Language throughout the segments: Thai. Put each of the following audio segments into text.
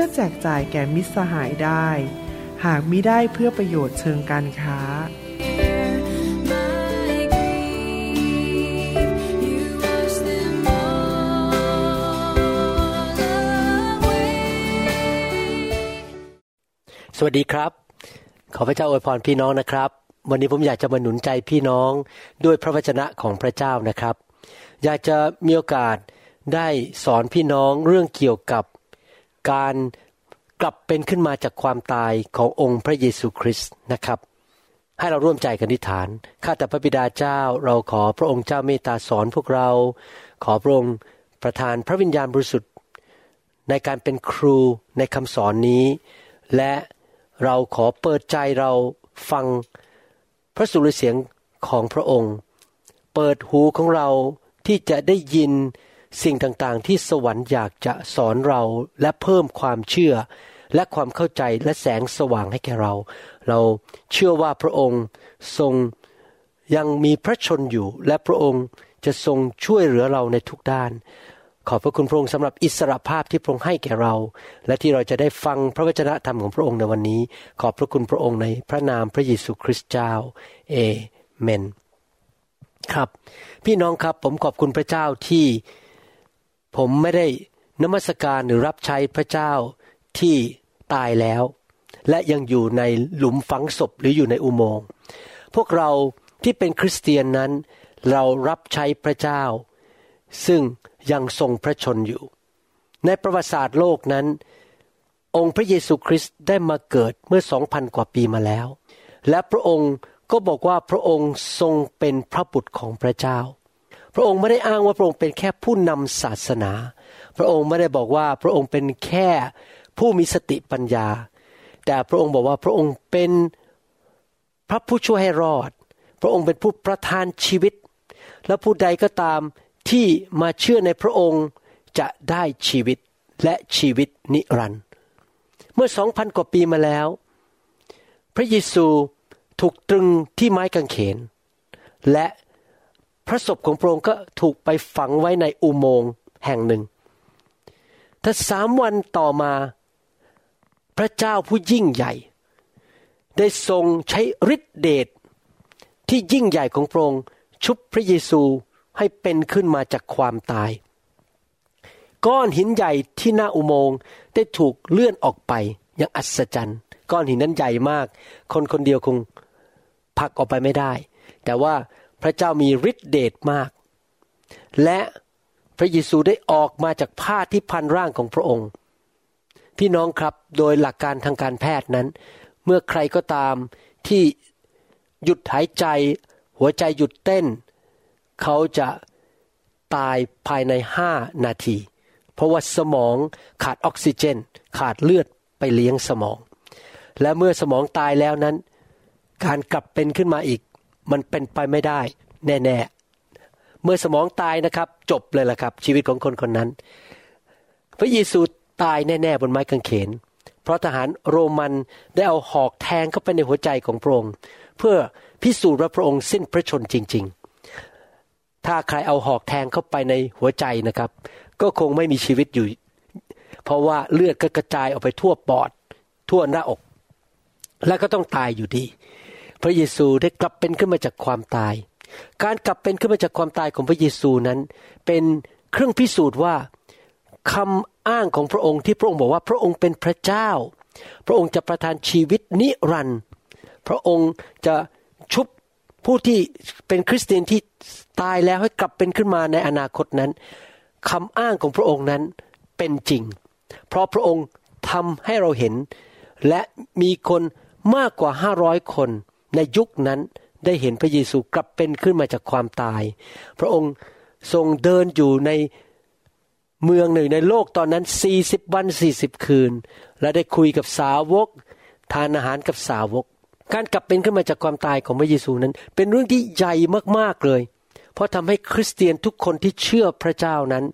พื่อแจกจ่ายแก่มิตรสหายได้ หากมิได้เพื่อประโยชน์เชิงการค้า สวัสดีครับ ขอพระเจ้าอวยพรพี่น้องนะครับ วันนี้ผมอยากจะมาหนุนใจพี่น้องด้วยพระวจนะของพระเจ้านะครับ อยากจะมีโอกาสได้สอนพี่น้องเรื่องเกี่ยวกับ การกลับเป็นขึ้นมาจากความตายขององค์พระเยซูคริสต์นะครับ ให้เราร่วมใจกันอธิษฐาน ข้าแต่พระบิดาเจ้า เราขอพระองค์เจ้าเมตตาสอนพวกเรา ขอพระองค์ประทานพระวิญญาณบริสุทธิ์ในการเป็นครูในคำสอนนี้ และเราขอเปิดใจเราฟังพระสุรเสียงของพระองค์ เปิดหูของเราที่จะได้ยิน สิ่งต่างๆ ที่สวรรค์อยากจะสอนเราและเพิ่มความเชื่อ และความเข้าใจและแสงสว่างให้แก่เรา เราเชื่อว่าพระองค์ทรงยังมีพระชนอยู่ และพระองค์จะทรงช่วยเหลือเราในทุกด้าน ขอบพระคุณพระองค์สำหรับอิสรภาพที่พระองค์ให้แก่เรา และที่เราจะได้ฟังพระวจนะธรรมของพระองค์ในวันนี้ ขอบพระคุณพระองค์ในพระนามพระเยซูคริสต์เจ้า เอเมน ครับ พี่น้องครับผมขอบคุณพระเจ้าที่ ผมไม่ได้นมัสการหรือรับใช้พระเจ้าที่ตายแล้ว และยังอยู่ในหลุมฝังศพหรืออยู่ในอุโมงค์พวกเราที่เป็นคริสเตียนนั้น เรารับใช้พระเจ้า ซึ่งยังทรงพระชนอยู่ ในประวัติศาสตร์โลกนั้น องค์พระเยซูคริสต์ได้มาเกิดเมื่อสองพันกว่าปีมาแล้ว และพระองค์ก็บอกว่าพระองค์ทรงเป็นพระบุตรของพระเจ้า พระองค์ไม่ได้อ้างว่าพระองค์เป็นแค่ผู้นำศาสนา พระองค์ไม่ได้บอกว่าพระองค์เป็นแค่ผู้มีสติปัญญา แต่พระองค์บอกว่าพระองค์เป็นพระผู้ช่วยให้รอด พระองค์เป็นผู้ประทานชีวิต และผู้ใดก็ตามที่มาเชื่อในพระองค์จะได้ชีวิตและชีวิตนิรันดร์เมื่อสองพันกว่าปีมาแล้ว พระเยซูถูกตรึงที่ไม้กางเขน และ พระศพของพระองค์ก็ถูกไปฝังไว้ในอุโมงค์แห่งหนึ่งถ้าสามวันต่อมา พระเจ้าผู้ยิ่งใหญ่ ได้ทรงใช้ฤทธิเดชที่ยิ่งใหญ่ของพระองค์ชุบพระเยซูให้เป็นขึ้นมาจากความตาย ก้อนหินใหญ่ที่หน้าอุโมงค์ได้ถูกเลื่อนออกไปอย่างอัศจรรย์ ก้อนหินนั้นใหญ่มาก คนคนเดียวคงพักออกไปไม่ได้ แต่ว่า พระเจ้ามีฤทธิเดชมาก และพระเยซูได้ออกมาจากผ้าที่พันร่างของพระองค์ พี่น้องครับโดยหลักการทางการแพทย์นั้น เมื่อใครก็ตามที่หยุดหายใจ หัวใจหยุดเต้น เขาจะตายภายในห้านาที เพราะว่าสมองขาดออกซิเจน ขาดเลือดไปเลี้ยงสมอง และเมื่อสมองตายแล้วนั้น การกลับเป็นขึ้นมาอีก มันเป็นไปไม่ได้ แน่ๆ เมื่อสมองตายนะครับ จบเลยล่ะครับ ชีวิตของคนคนนั้น พระเยซูตายแน่ๆบนไม้กางเขน เพราะทหารโรมันได้เอาหอกแทงเข้าไปในหัวใจของพระองค์เพื่อพิสูจน์ว่าพระองค์สิ้นพระชนจริง ๆ ถ้าใครเอาหอกแทงเข้าไปในหัวใจนะครับ ก็คงไม่มีชีวิตอยู่ เพราะว่าเลือดก็กระจายออกไปทั่วปอด ทั่วหน้าอก และก็ต้องตายอยู่ดี พระเยซูได้กลับเป็นขึ้นมาจากความตาย การกลับเป็นขึ้นมาจากความตายของพระเยซูนั้น เป็นเครื่องพิสูจน์ว่าคำอ้างของพระองค์ที่พระองค์บอกว่าพระองค์เป็นพระเจ้า พระองค์จะประทานชีวิตนิรันดร์พระองค์จะชุบผู้ที่เป็นคริสเตียนที่ตายแล้วให้กลับเป็นขึ้นมาในอนาคตนั้นคำอ้างของพระองค์นั้นเป็นจริง เพราะพระองค์ทำให้เราเห็นและมีคนมากกว่าห้าร้อยคน ในยุคนั้นได้เห็นพระเยซูกลับเป็นขึ้นมาจากความตาย พระองค์ทรงเดินอยู่ในเมืองหนึ่งในโลกตอนนั้น 40 วัน 40 คืน และได้คุยกับสาวก ทานอาหารกับสาวก การกลับเป็นขึ้นมาจากความตายของพระเยซูนั้น เป็นเรื่องที่ใหญ่มากๆเลย เพราะทำให้คริสเตียนทุกคนที่เชื่อพระเจ้านั้น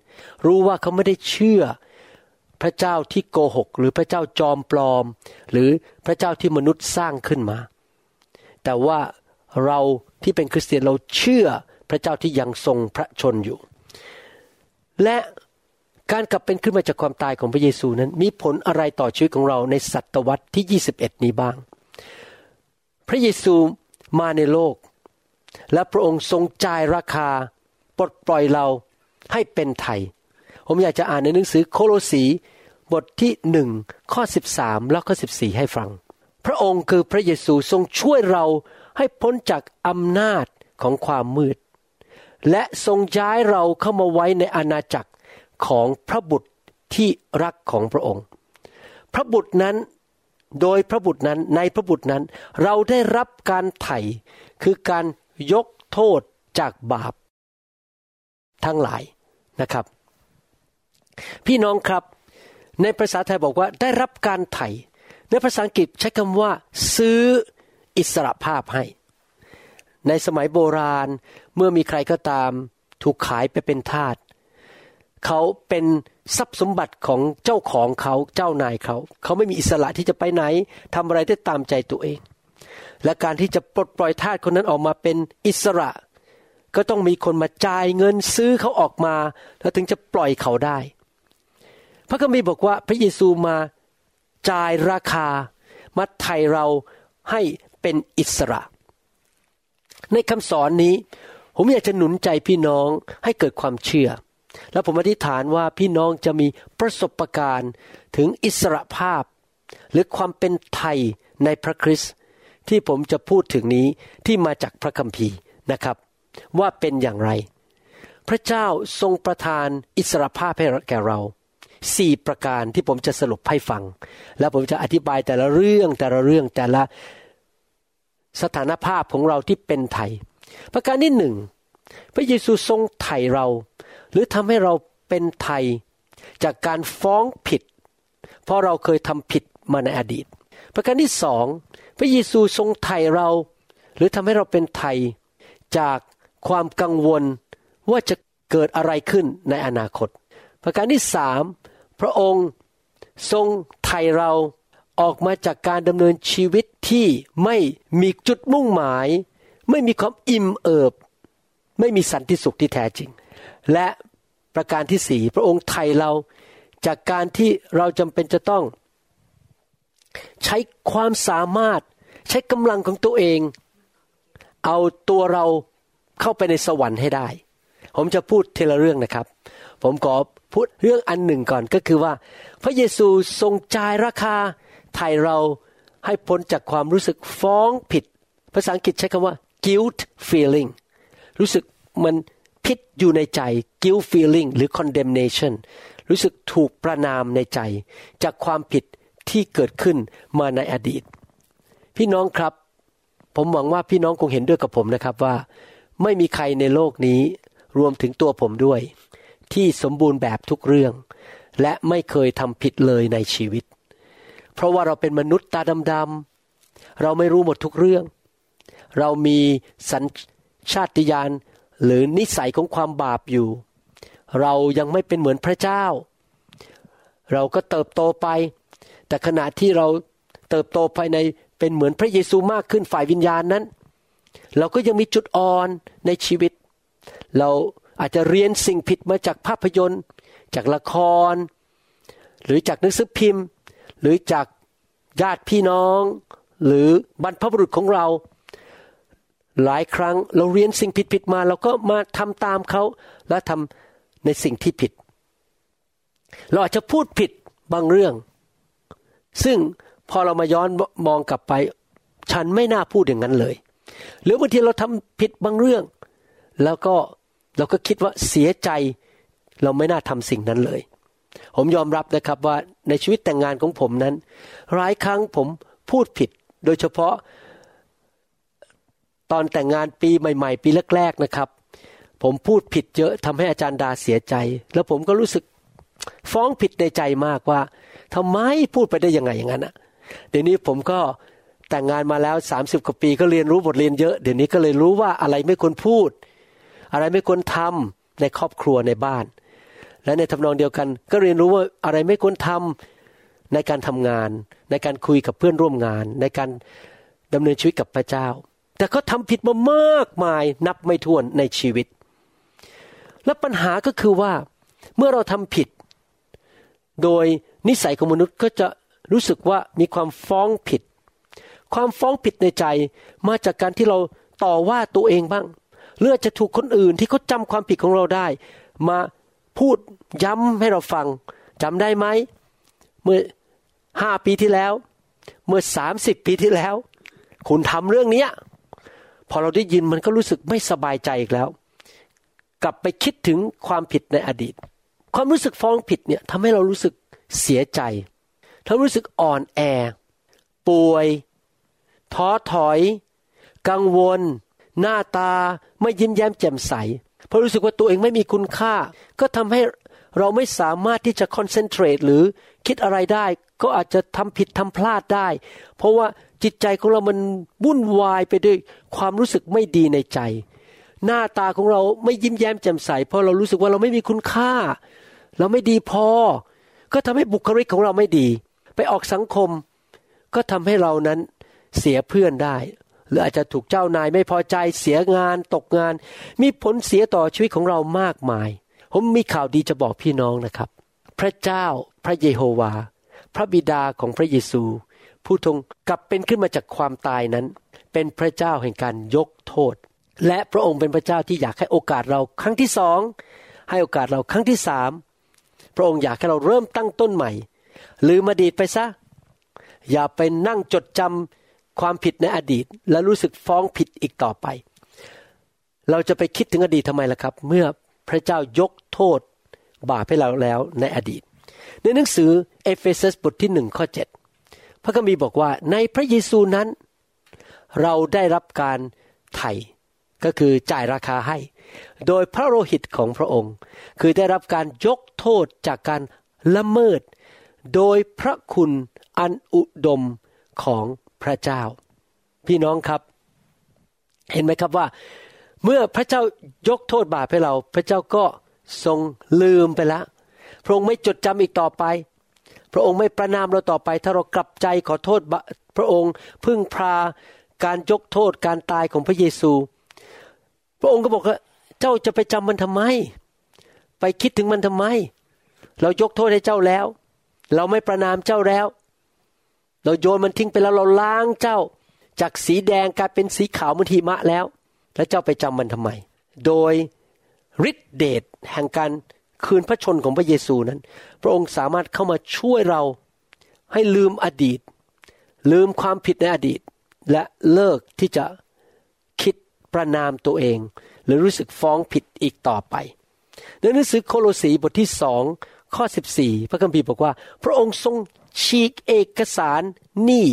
รู้ว่าเขาไม่ได้เชื่อพระเจ้าที่โกหก หรือพระเจ้าจอมปลอม หรือพระเจ้าที่มนุษย์สร้างขึ้นมา แต่ว่าเราที่เป็นคริสเตียนเราเชื่อพระเจ้าที่ยังทรงพระชนอยู่ และการกลับเป็นขึ้นมาจากความตายของพระเยซูนั้น มีผลอะไรต่อชีวิตของเราในศตวรรษที่ 21 นี้บ้าง พระเยซูมาในโลก และพระองค์ทรงจ่ายราคาปลดปล่อยเราให้เป็นไทย ผมอยากจะอ่านในหนังสือโคโลสีบทที่หนึ่งข้อ 13 แล้วก็ 14 ให้ฟัง พระองค์คือพระเยซูทรงช่วยเราให้พ้นจากอำนาจของความมืด และทรงย้ายเราเข้ามาไว้ในอาณาจักรของพระบุตรที่รักของพระองค์ พระบุตรนั้นโดยพระบุตรนั้นในพระบุตรนั้น เราได้รับการไถ่คือการยกโทษจากบาป ทั้งหลายนะครับ พี่น้องครับ ในภาษาไทยบอกว่าได้รับการไถ่ ในภาษาอังกฤษใช้คำว่า ซื้ออิสระภาพให้ ในสมัยโบราณเมื่อมีใครก็ตามถูกขายไปเป็นทาสเขาเป็นทรัพย์สมบัติของเจ้าของเขาเจ้านายเขา เขาไม่มีอิสระที่จะไปไหนทำอะไรได้ตามใจตัวเอง และการที่จะปลดปล่อยทาสคนนั้นออกมาเป็นอิสระ ก็ต้องมีคนมาจ่ายเงินซื้อเขาออกมา แล้วถึงจะปล่อยเขาได้ พระคัมภีร์บอกว่าพระเยซูมา จ่ายราคามาไถ่เราให้เป็นอิสระ ในคำสอนนี้ ผมอยากจะหนุนใจพี่น้องให้เกิดความเชื่อ แล้วผมอธิษฐานว่าพี่น้องจะมีประสบการณ์ถึงอิสระภาพ หรือความเป็นไทยในพระคริสต์ที่ผมจะพูดถึงนี้ที่มาจากพระคัมภีร์นะครับ ว่าเป็นอย่างไร พระเจ้าทรงประทานอิสระภาพให้แก่เรา สี่ประการที่ผมจะสรุปให้ฟัง แล้วผมจะอธิบายแต่ละเรื่องแต่ละเรื่องแต่ละสถานภาพของเราที่เป็นไทย ประการที่หนึ่งพระเยซูทรงไถ่เรา หรือทำให้เราเป็นไทยจากการฟ้องผิด เพราะเราเคยทำผิดมาในอดีต ประการที่สองพระเยซูทรงไถ่เรา หรือทำให้เราเป็นไทย จากความกังวลว่าจะเกิดอะไรขึ้นในอนาคต ประการที่สาม พระองค์ทรงไถ่เราออกมาจากการดำเนินชีวิตที่ไม่มีจุดมุ่งหมาย ไม่มีความอิ่มเอิบ ไม่มีสันติสุขที่แท้จริง และประการที่สี่พระองค์ไถ่เราจากการที่เราจำเป็นจะต้อง ใช้ความสามารถใช้กำลังของตัวเอง เอาตัวเราเข้าไปในสวรรค์ให้ได้ ผมจะพูดเทละเรื่องนะครับ ผมขอ พูดเรื่องอันหนึ่งก่อนก็คือว่า พระเยซูทรงจ่ายราคาไถ่เราให้พ้นจากความรู้สึกฟ้องผิด ภาษาอังกฤษใช้คำว่า guilt feeling รู้สึกมันพิษอยู่ในใจ guilt feeling หรือ condemnation รู้สึกถูกประนามในใจ จากความผิดที่เกิดขึ้นมาในอดีต พี่น้องครับ ผมหวังว่าพี่น้องคงเห็นด้วยกับผมนะครับว่า ไม่มีใครในโลกนี้รวมถึงตัวผมด้วย ที่สมบูรณ์แบบทุกเรื่อง และไม่เคยทำผิดเลยในชีวิต เพราะว่าเราเป็นมนุษย์ตาดำๆเราไม่รู้หมดทุกเรื่อง เรามีสัญชาติญาณหรือนิสัยของความบาปอยู่ เรายังไม่เป็นเหมือนพระเจ้า เราก็เติบโตไป แต่ขณะที่เราเติบโตภายในเป็นเหมือนพระเยซูมากขึ้นฝ่ายวิญญาณนั้น เราก็ยังมีจุดอ่อนในชีวิต เรา อาจจะเรียนสิ่งผิดมาจากภาพยนตร์ จากละคร หรือจากหนังสือพิมพ์ หรือจากญาติพี่น้อง หรือบรรพบุรุษของเรา หลายครั้งเราเรียนสิ่งผิดๆมา เราก็มาทำตามเขาและทำในสิ่งที่ผิด เราอาจจะพูดผิดบางเรื่อง ซึ่งพอเรามาย้อนมองกลับไป ฉันไม่น่าพูดอย่างนั้นเลย หรือบางทีเราทำผิดบางเรื่อง แล้วก็ เราก็คิดว่าเสียใจเราไม่น่าทำสิ่งนั้นเลย ผมยอมรับนะครับว่าในชีวิตแต่งงานของผมนั้น หลายครั้งผมพูดผิด โดยเฉพาะ ตอนแต่งงานปีใหม่ ๆ ปีแรกๆนะครับ ผมพูดผิดเยอะทำให้อาจารย์ดาเสียใจ แล้วผมก็รู้สึกฟ้องผิดในใจมากว่าทำไมพูดไปได้ยังไงอย่างนั้นอะเดี๋ยวนี้ผมก็แต่งงานมาแล้วสามสิบกว่าปีก็เรียนรู้บทเรียนเยอะ เดี๋ยวนี้ก็เลยรู้ว่าอะไรไม่ควรพูด อะไรไม่ควรทำในครอบครัวในบ้าน และในทำนองเดียวกัน ก็เรียนรู้ว่าอะไรไม่ควรทำในการทำงาน ในการคุยกับเพื่อนร่วมงาน ในการดำเนินชีวิตกับพระเจ้า แต่ก็ทำผิดมามากมายนับไม่ถ้วนในชีวิต และปัญหาก็คือว่าเมื่อเราทำผิด โดยนิสัยของมนุษย์ก็จะรู้สึกว่ามีความฟ้องผิด ความฟ้องผิดในใจมาจากการที่เราต่อว่าตัวเองบ้าง หรือจะถูกคนอื่นที่เขาจำความผิดของเราได้ มาพูดย้ำให้เราฟังจำได้ไหม เมื่อห้าปีที่แล้ว เมื่อสามสิบปีที่แล้ว คุณทำเรื่องนี้พอเราได้ยินมันก็รู้สึกไม่สบายใจอีกแล้ว กลับไปคิดถึงความผิดในอดีต ความรู้สึกฟ้องผิดเนี่ยทำให้เรารู้สึกเสียใจทำรู้สึกอ่อนแอ ป่วย ท้อถอย กังวล หน้าตาไม่ยิ้มแย้มแจ่มใสเพราะรู้สึกว่าตัวเองไม่มีคุณค่า ก็ทำให้เราไม่สามารถที่จะคอนเซนเทรตหรือคิดอะไรได้ ก็อาจจะทำผิดทำพลาดได้ เพราะว่าจิตใจของเรามันวุ่นวายไปด้วยความรู้สึกไม่ดีในใจ หน้าตาของเราไม่ยิ้มแย้มแจ่มใส เพราะเรารู้สึกว่าเราไม่มีคุณค่า เราไม่ดีพอ ก็ทำให้บุคลิกของเราไม่ดี ไปออกสังคม ก็ทำให้เรานั้นเสียเพื่อนได้ หรืออาจจะถูกเจ้านายไม่พอใจเสียงานตกงาน มีผลเสียต่อชีวิตของเรามากมาย ผมมีข่าวดีจะบอกพี่น้องนะครับ พระเจ้าพระเยโฮวา พระบิดาของพระเยซู ผู้ทรงกลับเป็นขึ้นมาจากความตายนั้น เป็นพระเจ้าแห่งการยกโทษ และพระองค์เป็นพระเจ้าที่อยากให้โอกาสเราครั้งที่สองให้โอกาสเราครั้งที่สามพระองค์อยากให้เราเริ่มตั้งต้นใหม่ ลืมอดีตไปซะ อย่าไปนั่งจดจำ ความผิดในอดีต แล้วรู้สึกฟ้องผิดอีกต่อไป เราจะไปคิดถึงอดีตทำไมล่ะครับ เมื่อพระเจ้ายกโทษบาปให้เราแล้วในอดีต ในหนังสือเอเฟซัสบทที่หนึ่งข้อเจ็ดพระคัมภีร์บอกว่าในพระเยซูนั้น เราได้รับการไถ่ก็คือจ่ายราคาให้ โดยพระโลหิตของพระองค์ คือได้รับการยกโทษจากการละเมิด โดยพระคุณอันอุดมของ พระเจ้า พี่น้องครับ เห็นไหมครับว่า เมื่อพระเจ้ายกโทษบาปให้เรา พระเจ้าก็ทรงลืมไปแล้วพระองค์ไม่จดจำอีกต่อไป พระองค์ไม่ประนามเราต่อไป ถ้าเรากลับใจขอโทษพระองค์พึ่งพาการยกโทษการตายของพระเยซู พระองค์ก็บอกว่าเจ้าจะไปจำมันทำไม ไปคิดถึงมันทำไม เรายกโทษให้เจ้าแล้ว เราไม่ประนามเจ้าแล้ว เราโยนมันทิ้งไปแล้วเราล้างเจ้า จากสีแดงกลายเป็นสีขาวมันหิมะแล้ว แล้วเจ้าไปจำมันทำไม โดยฤทธิเดชแห่งการคืนพระชนของพระเยซูนั้น พระองค์สามารถเข้ามาช่วยเราให้ลืมอดีต ลืมความผิดในอดีต และเลิกที่จะคิดประนามตัวเอง หรือรู้สึกฟ้องผิดอีกต่อไปในหนังสือโคโลสีบทที่สองข้อ 14 พระคัมภีร์บอกว่า พระองค์ทรง ฉีกเอกสารหนี้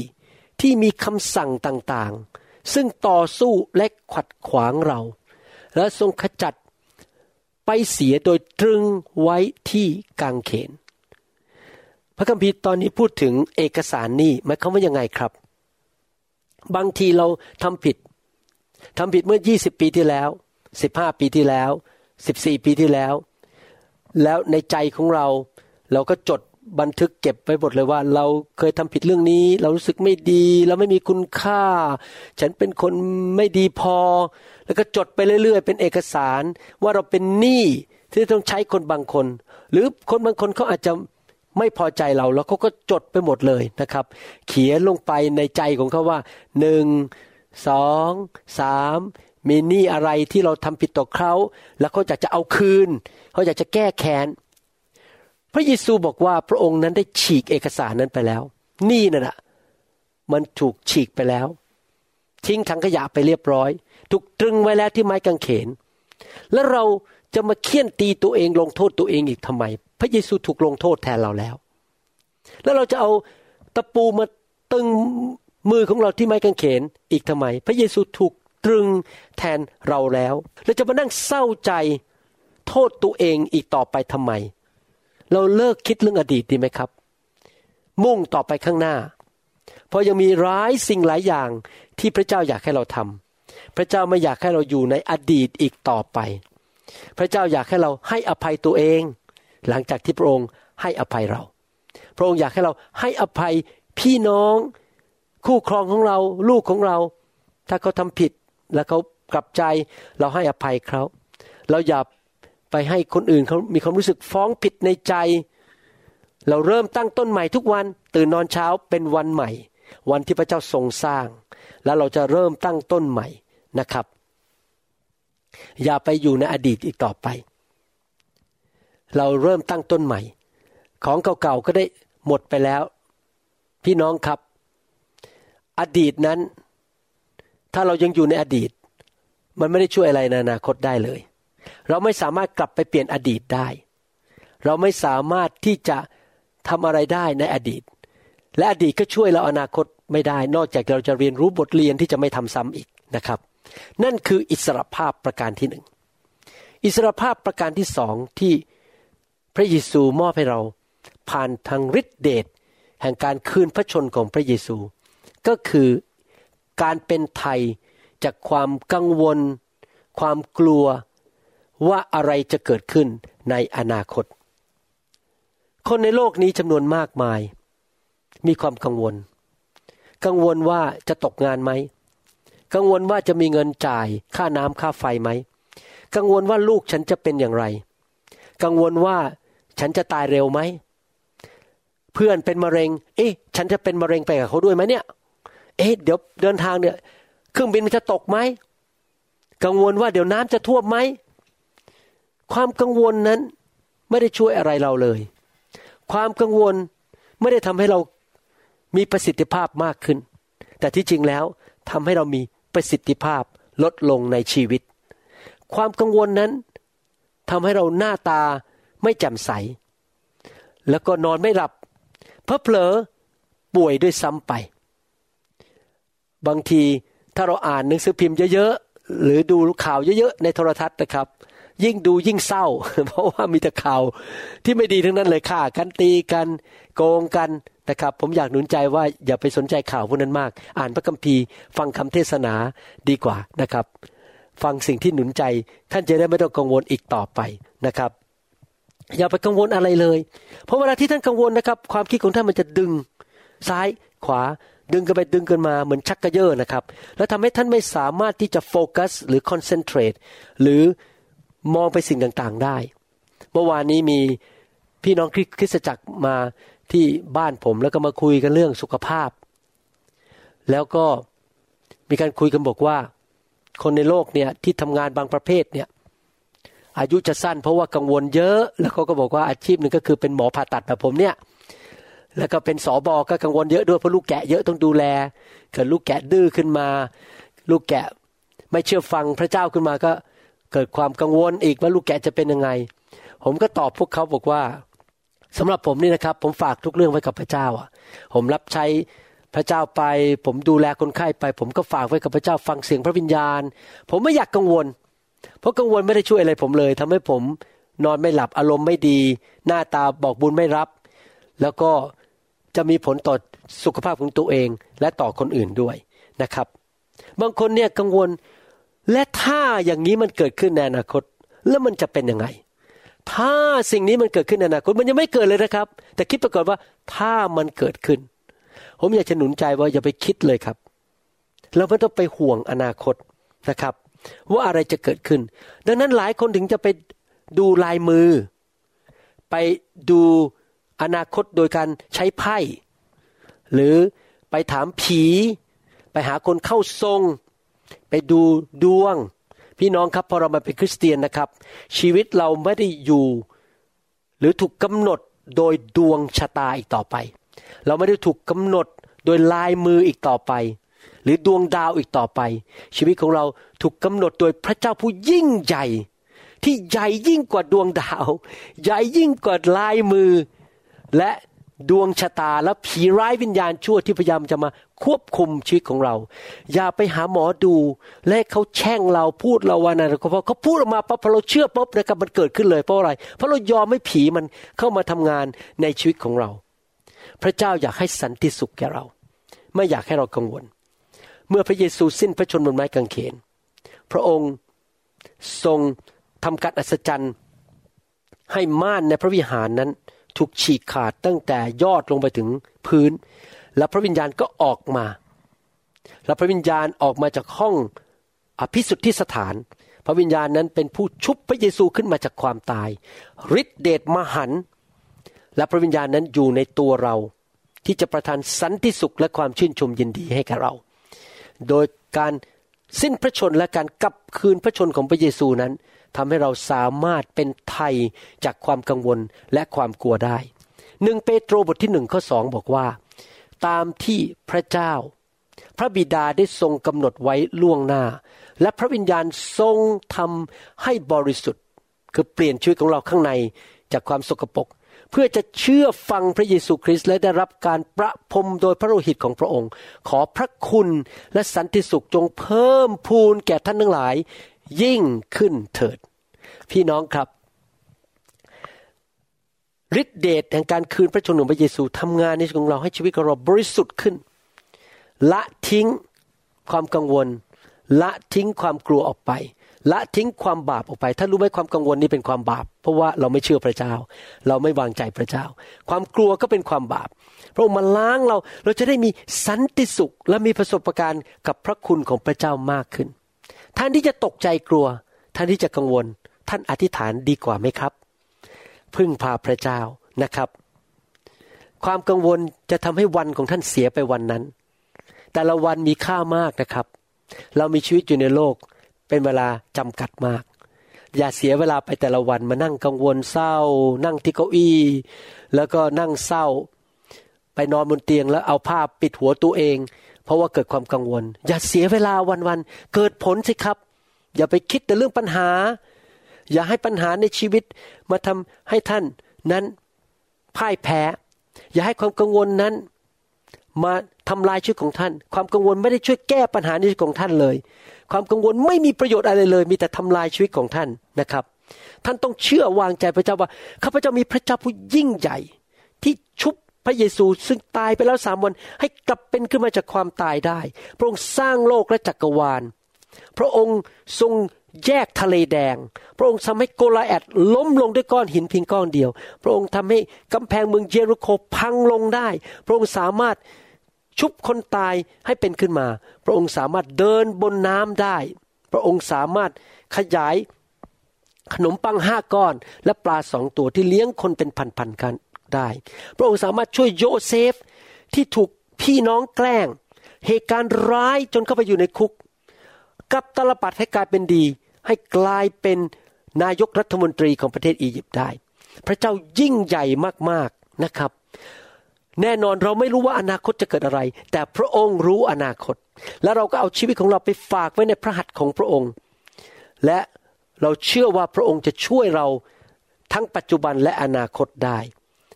ที่มีคำสั่งต่างๆ ซึ่งต่อสู้และขัดขวางเรา และทรงขจัดไปเสียโดยตรึงไว้ที่กางเขน พระคัมภีร์ตอนนี้พูดถึงเอกสารหนี้หมายความว่ายังไงครับ บางทีเราทำผิดทำผิดเมื่อ 20 ปีที่แล้ว 15 ปีที่แล้ว 14 ปีที่แล้ว แล้วในใจของเราเราก็จด บันทึกเก็บไว้หมดเลยว่า เราเคยทำผิดเรื่องนี้ เรารู้สึกไม่ดี เราไม่มีคุณค่า ฉันเป็นคนไม่ดีพอ แล้วก็จดไปเรื่อย ๆ เป็นเอกสาร ว่าเราเป็นหนี้ที่ต้องใช้คนบางคน หรือคนบางคนเขาอาจจะไม่พอใจเราแล้วเขาก็จดไปหมดเลยนะครับ เขียนลงไปในใจของเขาว่าหนึ่งสองสามมีหนี้อะไรที่เราทำผิดต่อเขาแล้วเขาอยากจะเอาคืนเขาอยากจะแก้แค้น พระเยซูบอกว่าพระองค์นั้นได้ฉีกเอกสารนั้นไปแล้ว นี่นั่ะมันถูกฉีกไปแล้ว ทิ้งถังขยะไปเรียบร้อย ถูกตรึงไว้แล้วที่ไม้กางเขน แล้วเราจะมาเคี่ยนตีตัวเองลงโทษตัวเองอีกทำไม พระเยซูถูกลงโทษแทนเราแล้ว แล้วเราจะเอาตะปูมาตึงมือของเราที่ไม้กางเขนอีกทำไม พระเยซูถูกตรึงแทนเราแล้ว เราจะมานั่งเศร้าใจโทษตัวเองอีกต่อไปทำไม เราเลิกคิดเรื่องอดีตดีไหมครับ มุ่งต่อไปข้างหน้า เพราะยังมีร้ายสิ่งหลายอย่างที่พระเจ้าอยากให้เราทำพระเจ้าไม่อยากให้เราอยู่ในอดีตอีกต่อไป พระเจ้าอยากให้เราให้อภัยตัวเอง หลังจากที่พระองค์ให้อภัยเรา พระองค์อยากให้เราให้อภัยพี่น้อง คู่ครองของเรา ลูกของเรา ถ้าเขาทำผิดแล้วเขากลับใจเราให้อภัยเขาเราอย่า ไปให้คนอื่นเขามีความรู้สึกฟ้องผิดในใจ เราเริ่มตั้งต้นใหม่ทุกวัน ตื่นนอนเช้าเป็นวันใหม่ วันที่พระเจ้าทรงสร้าง แล้วเราจะเริ่มตั้งต้นใหม่นะครับ อย่าไปอยู่ในอดีตอีกต่อไป เราเริ่มตั้งต้นใหม่ ของเก่าๆก็ได้หมดไปแล้ว พี่น้องครับ อดีตนั้น ถ้าเรายังอยู่ในอดีต มันไม่ได้ช่วยอะไรในอนาคตได้เลย เราไม่สามารถกลับไปเปลี่ยนอดีตได้ เราไม่สามารถที่จะทำอะไรได้ในอดีต และอดีตก็ช่วยเราอนาคตไม่ได้ นอกจากเราจะเรียนรู้บทเรียนที่จะไม่ทำซ้ำอีกนะครับ นั่นคืออิสรภาพประการที่หนึ่งอิสรภาพประการที่สองที่พระเยซูมอบให้เรา ผ่านทางฤทธิเดชแห่งการคืนพระชนของพระเยซู ก็คือการเป็นไทยจากความกังวล ความกลัว ว่าอะไรจะเกิดขึ้นในอนาคต คนในโลกนี้จำนวนมากมาย มีความกังวล กังวลว่าจะตกงานไหม กังวลว่าจะมีเงินจ่ายค่าน้ำค่าไฟไหม กังวลว่าลูกฉันจะเป็นอย่างไร กังวลว่าฉันจะตายเร็วไหม เพื่อนเป็นมะเร็ง เอ๊ะ ฉันจะเป็นมะเร็งไปกับเขาด้วยไหมเนี่ย เอ๊ะ เดี๋ยวเดินทางเนี่ย เครื่องบินมันจะตกไหม กังวลว่าเดี๋ยวน้ำจะท่วมไหม ความกังวลนั้นไม่ได้ช่วยอะไรเราเลย ความกังวลไม่ได้ทำให้เรามีประสิทธิภาพมากขึ้น แต่ที่จริงแล้วทำให้เรามีประสิทธิภาพลดลงในชีวิต ความกังวลนั้นทำให้เราหน้าตาไม่แจ่มใส แล้วก็นอนไม่หลับ เพอเผลอป่วยด้วยซ้ำไป บางทีถ้าเราอ่านหนังสือพิมพ์เยอะๆ หรือดูข่าวเยอะๆ ในโทรทัศน์นะครับ ยิ่งดูยิ่งเศร้า เพราะว่ามีแต่ข่าวที่ไม่ดีทั้งนั้นเลยฆ่ากันตีกันโกงกันนะครับผมอยากหนุนใจว่าอย่าไปสนใจข่าวพวกนั้นมาก อ่านพระคัมภีร์ ฟังคำเทศนาดีกว่านะครับ ฟังสิ่งที่หนุนใจท่านจะได้ไม่ต้องกังวลอีกต่อไปนะครับ อย่าไปกังวลอะไรเลย เพราะเวลาที่ท่านกังวลนะครับ ความคิดของท่านมันจะดึงซ้ายขวาดึงกันไปดึงกันมาเหมือนชักกระเยาะนะครับ แล้วทำให้ท่านไม่สามารถที่จะโฟกัสหรือคอนเซนเทรตหรือ มองไปสิ่งต่างๆได้ เมื่อวานนี้มีพี่น้องคริสตจักรมาที่บ้านผมแล้วก็มาคุยกันเรื่องสุขภาพ แล้วก็มีการคุยกันบอกว่า คนในโลกเนี่ยที่ทำงานบางประเภทเนี่ยอายุจะสั้นเพราะว่ากังวลเยอะ แล้วเขาก็บอกว่าอาชีพหนึ่งก็คือเป็นหมอผ่าตัดแบบผมเนี่ยแล้วก็เป็นสอบอก็กังวลเยอะด้วยเพราะลูกแกะเยอะต้องดูแล เกิดลูกแกะดื้อขึ้นมา ลูกแกะไม่เชื่อฟังพระเจ้าขึ้นมาก็ เกิดความกังวลอีกว่าลูกแกะจะเป็นยังไง ผมก็ตอบพวกเขาบอกว่าสำหรับผมนี่นะครับ ผมฝากทุกเรื่องไว้กับพระเจ้าอะ ผมรับใช้พระเจ้าไป ผมดูแลคนไข้ไป ผมก็ฝากไว้กับพระเจ้าฟังเสียงพระวิญญาณ ผมไม่อยากกังวล เพราะกังวลไม่ได้ช่วยอะไรผมเลยทำให้ผมนอนไม่หลับอารมณ์ไม่ดี หน้าตาบอกบุญไม่รับ แล้วก็จะมีผลต่อสุขภาพของตัวเองและต่อคนอื่นด้วยนะครับ บางคนเนี่ยกังวล และถ้าอย่างนี้มันเกิดขึ้นในอนาคต แล้วมันจะเป็นยังไง ถ้าสิ่งนี้มันเกิดขึ้นในอนาคตมันยังไม่เกิดเลยนะครับ แต่คิดไปก่อนว่าถ้ามันเกิดขึ้น ผมอยากจะหนุนใจว่าอย่าไปคิดเลยครับ เราไม่ต้องไปห่วงอนาคตนะครับ ว่าอะไรจะเกิดขึ้น ดังนั้นหลายคนถึงจะไปดูลายมือ ไปดูอนาคตโดยการใช้ไพ่ หรือไปถามผี ไปหาคนเข้าทรง ไปดูดวง พี่น้องครับพอเรามาเป็นคริสเตียนนะครับ ชีวิตเราไม่ได้อยู่ หรือถูกกำหนดโดยดวงชะตาอีกต่อไป เราไม่ได้ถูกกำหนดโดยลายมืออีกต่อไป หรือดวงดาวอีกต่อไป ชีวิตของเราถูกกำหนดโดยพระเจ้าผู้ยิ่งใหญ่ ที่ใหญ่ยิ่งกว่าดวงดาว ใหญ่ยิ่งกว่าลายมือ และ ดวงชะตาและผีร้ายวิญญาณชั่วที่พยายามจะมาควบคุมชีวิตของเรา อย่าไปหาหมอดูและเขาแช่งเราพูดเราว่านะเพราะเขาพูดออกมาปั๊บพอเราเชื่อปุ๊บนะครับมันเกิดขึ้นเลยเพราะอะไร เพราะเรายอมให้ผีมันเข้ามาทำงานในชีวิตของเรา พระเจ้าอยากให้สันติสุขแก่เรา ไม่อยากให้เรากังวล เมื่อพระเยซูสิ้นพระชนม์บนไม้กางเขน พระองค์ทรงทำการอัศจรรย์ให้ม่านในพระวิหารนั้น ถูกฉีกขาดตั้งแต่ยอดลงไปถึงพื้น แล้วพระวิญญาณก็ออกมา แล้วพระวิญญาณออกมาจากห้องอภิสุทธิสถาน พระวิญญาณนั้นเป็นผู้ชุบพระเยซูขึ้นมาจากความตายฤทธิเดชมหัน และพระวิญญาณนั้นอยู่ในตัวเรา ที่จะประทานสันติสุขและความชื่นชมยินดีให้กับเรา โดยการสิ้นพระชนและการกลับคืนพระชนของพระเยซูนั้น ทำให้เราสามารถเป็นไทยจากความกังวลและความกลัวได้หนึ่งเปโตรบทที่หนึ่งข้อสองบอกว่า ตามที่พระเจ้า พระบิดาได้ทรงกำหนดไว้ล่วงหน้า และพระวิญญาณทรงทำให้บริสุทธิ์ คือเปลี่ยนชีวิตของเราข้างในจากความสกปรกเพื่อจะเชื่อฟังพระเยซูคริสต์และได้รับการประพรมโดยพระโลหิตของพระองค์ ขอพระคุณและสันติสุขจงเพิ่มพูนแก่ท่านทั้งหลาย ยิ่งขึ้นเถิด พี่น้องครับฤทธิเดชแห่งการคืนพระชนม์ของพระเยซูทำงานในชีวิตของเราให้ชีวิตของเราบริสุทธิ์ขึ้น ละทิ้งความกังวล ละทิ้งความกลัวออกไป ละทิ้งความบาปออกไป ถ้ารู้ไหมความกังวลนี้เป็นความบาป เพราะว่าเราไม่เชื่อพระเจ้า เราไม่วางใจพระเจ้า ความกลัวก็เป็นความบาปพระองค์มาล้างเราเราจะได้มีสันติสุขและมีประสบการณ์กับพระคุณของพระเจ้ามากขึ้น ท่านที่จะตกใจกลัว ท่านที่จะกังวล ท่านอธิษฐานดีกว่าไหมครับ พึ่งพาพระเจ้านะครับ ความกังวลจะทำให้วันของท่านเสียไปวันนั้น แต่ละวันมีค่ามากนะครับ เรามีชีวิตอยู่ในโลกเป็นเวลาจำกัดมาก อย่าเสียเวลาไปแต่ละวันมานั่งกังวลเศร้า นั่งที่เก้าอี้ แล้วก็นั่งเศร้า ไปนอนบนเตียงแล้วเอาผ้าปิดหัวตัวเอง ราะว่าเกิดความกังวล อย่าเสียเวลาวันๆเกิดผลสิครับ อย่าไปคิดแต่เรื่องปัญหา อย่าให้ปัญหาในชีวิตมาทำให้ท่านนั้นพ่ายแพ้ อย่าให้ความกังวลนั้น มาทำลายชีวิตของท่าน ความกังวลไม่ได้ช่วยแก้ปัญหาในชีวิตของท่านเลย ความกังวลไม่มีประโยชน์อะไรเลย มีแต่ทำลายชีวิตของท่านนะครับ ท่านต้องเชื่อวางใจพระเจ้าว่าข้าพเจ้ามีพระเจ้าผู้ยิ่งใหญ่ ที่ชุบ พระเยซูซึ่งตายไปแล้วสามวันให้กลับเป็นขึ้นมาจากความตายได้ พระองค์สร้างโลกและจักรวาล พระองค์ทรงแยกทะเลแดง พระองค์ทำให้โกลาแอดล้มลงด้วยก้อนหินเพียงก้อนเดียว พระองค์ทำให้กำแพงเมืองเยรูโคพังลงได้ พระองค์สามารถชุบคนตายให้เป็นขึ้นมา พระองค์สามารถเดินบนน้ำได้ พระองค์สามารถขยายขนมปังห้าก้อน และปลาสองตัวที่เลี้ยงคนเป็นพันๆกัน ได้ พระองค์สามารถช่วยโยเซฟที่ถูกพี่น้องแกล้ง เหตุการณ์ร้ายจนเข้าไปอยู่ในคุก กับตลปัดให้กลายเป็นดี ให้กลายเป็นนายกรัฐมนตรีของประเทศอียิปต์ได้ พระเจ้ายิ่งใหญ่มากๆนะครับ แน่นอนเราไม่รู้ว่าอนาคตจะเกิดอะไร แต่พระองค์รู้อนาคต แล้วเราก็เอาชีวิตของเราไปฝากไว้ในพระหัตถ์ของพระองค์ และเราเชื่อว่าพระองค์จะช่วยเราทั้งปัจจุบันและอนาคตได้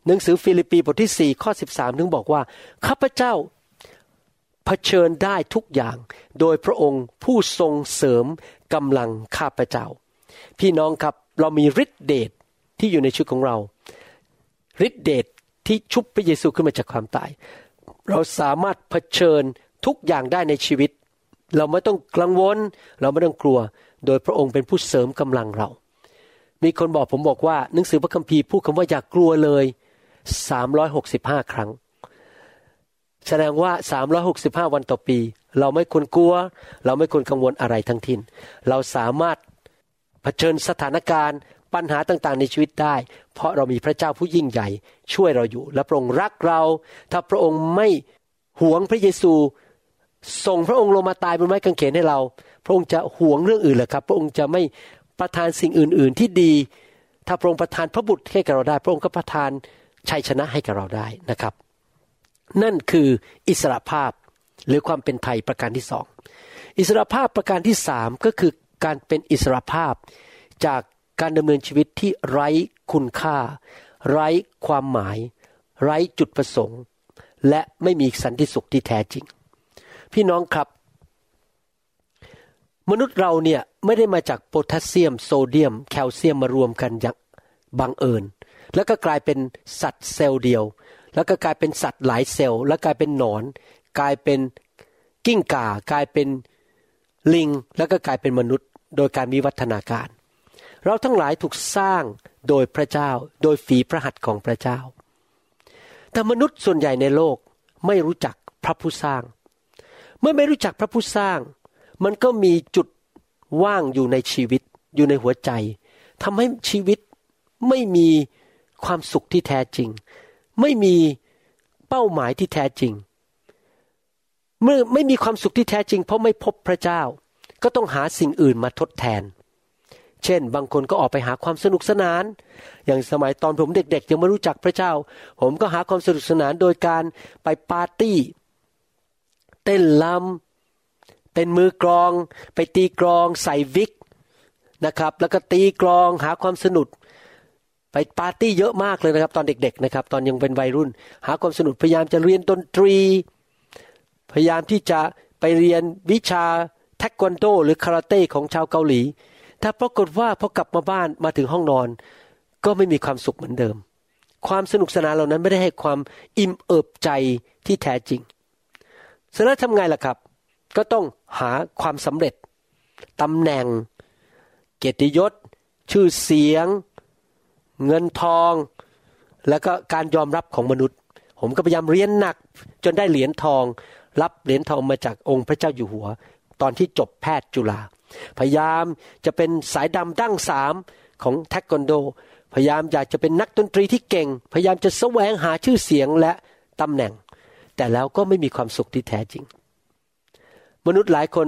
หนังสือฟิลิปปีบทที่ 4 ข้อ 13 ถึงบอกว่า ข้าพเจ้าเผชิญได้ทุกอย่าง โดยพระองค์ผู้ทรงเสริมกำลังข้าพเจ้า พี่น้องครับเรามีฤทธิเดชทที่อยู่ในชีวิตของเราฤทธิเดชทที่ชุบพระเยซูขึ้นมาจากความตาย เราสามารถเผชิญทุกอย่างได้ในชีวิต เราไม่ต้องกังวล เราไม่ต้องกลัว โดยพระองค์เป็นผู้เสริมกำลังเรา มีคนบอกผมบอกว่าหนังสือพระคัมภีร์พูดคำว่าอย่ากกลัวเลย 365 ครั้ง แสดงว่า 365 วันต่อปี เราไม่ควรกลัว เราไม่ควรกังวลอะไรทั้งทินเราสามารถเผชิญสถานการณ์ปัญหาต่างๆในชีวิตได้ เพราะเรามีพระเจ้าผู้ยิ่งใหญ่ ช่วยเราอยู่ และพระองค์รักเรา ถ้าพระองค์ไม่หวงพระเยซู ส่งพระองค์ลงมาตายบนไม้กางเขนให้เรา พระองค์จะหวงเรื่องอื่นเหรอครับ พระองค์จะไม่ประทานสิ่งอื่น ๆ ที่ดี ถ้าพระองค์ประทานพระบุตรให้กับเราได้ พระองค์ก็ประทาน ชัยชนะให้กับเราได้นะครับ นั่นคืออิสระภาพหรือความเป็นไทยประการที่สองอิสระภาพประการที่สามก็คือการเป็นอิสระภาพจากการดำเนินชีวิตที่ไร้คุณค่า ไร้ความหมาย ไร้จุดประสงค์ และไม่มีสันติสุขที่แท้จริง พี่น้องครับ มนุษย์เราเนี่ยไม่ได้มาจากโพแทสเซียม โซเดียม แคลเซียมมารวมกันอย่างบังเอิญ แล้วก็กลายเป็นสัตว์เซลล์เดียว แล้วก็กลายเป็นสัตว์หลายเซลล์ แล้วกลายเป็นหนอน กลายเป็นกิ้งก่า กลายเป็นลิง แล้วก็กลายเป็นมนุษย์ โดยการวิวัฒนาการ เราทั้งหลายถูกสร้างโดยพระเจ้า โดยฝีพระหัตถ์ของพระเจ้า แต่มนุษย์ส่วนใหญ่ในโลกไม่รู้จักพระผู้สร้าง เมื่อไม่รู้จักพระผู้สร้าง มันก็มีจุดว่างอยู่ในชีวิต อยู่ในหัวใจทำให้ชีวิตไม่มี ความสุขที่แท้จริง ไม่มีเป้าหมายที่แท้จริง เมื่อไม่มีความสุขที่แท้จริง เพราะไม่พบพระเจ้า ก็ต้องหาสิ่งอื่นมาทดแทน เช่น บางคนก็ออกไปหาความสนุกสนาน อย่างสมัยตอนผมเด็ก ๆ ยังไม่รู้จักพระเจ้า ผมก็หาความสนุกสนานโดยการไปปาร์ตี้ เต้นลำเป็นมือกลอง ไปตีกลอง ใส่วิกนะครับ แล้วก็ตีกลองหาความสนุก ไปปาร์ตี้เยอะมากเลยนะครับ ตอนเด็ก ๆ นะครับ ตอนยังเป็นวัยรุ่น หาความสนุกพยายามจะเรียนดนตรี พยายามที่จะไปเรียนวิชาเทควันโด หรือคาราเต้ของชาวเกาหลีแต่ปรากฏว่าพอกลับมาบ้านมาถึงห้องนอน ก็ไม่มีความสุขเหมือนเดิม ความสนุกสนานเหล่านั้นไม่ได้ให้ความอิ่มเอิบใจที่แท้จริงสร็จแล้วทำไงล่ะครับ ก็ต้องหาความสำเร็จตำแหน่ง เกียรติยศ ชื่อเสียง เงินทอง แล้วก็การยอมรับของมนุษย์ ผมก็พยายามเรียนหนัก จนได้เหรียญทอง รับเหรียญทองมาจากองค์พระเจ้าอยู่หัว ตอนที่จบแพทย์จุฬาพยายามจะเป็นสายดำดั้งสามของเทควันโด พยายามอยากจะเป็นนักดนตรีที่เก่ง พยายามจะแสวงหาชื่อเสียงและตำแหน่ง แต่แล้วก็ไม่มีความสุขที่แท้จริง มนุษย์หลายคน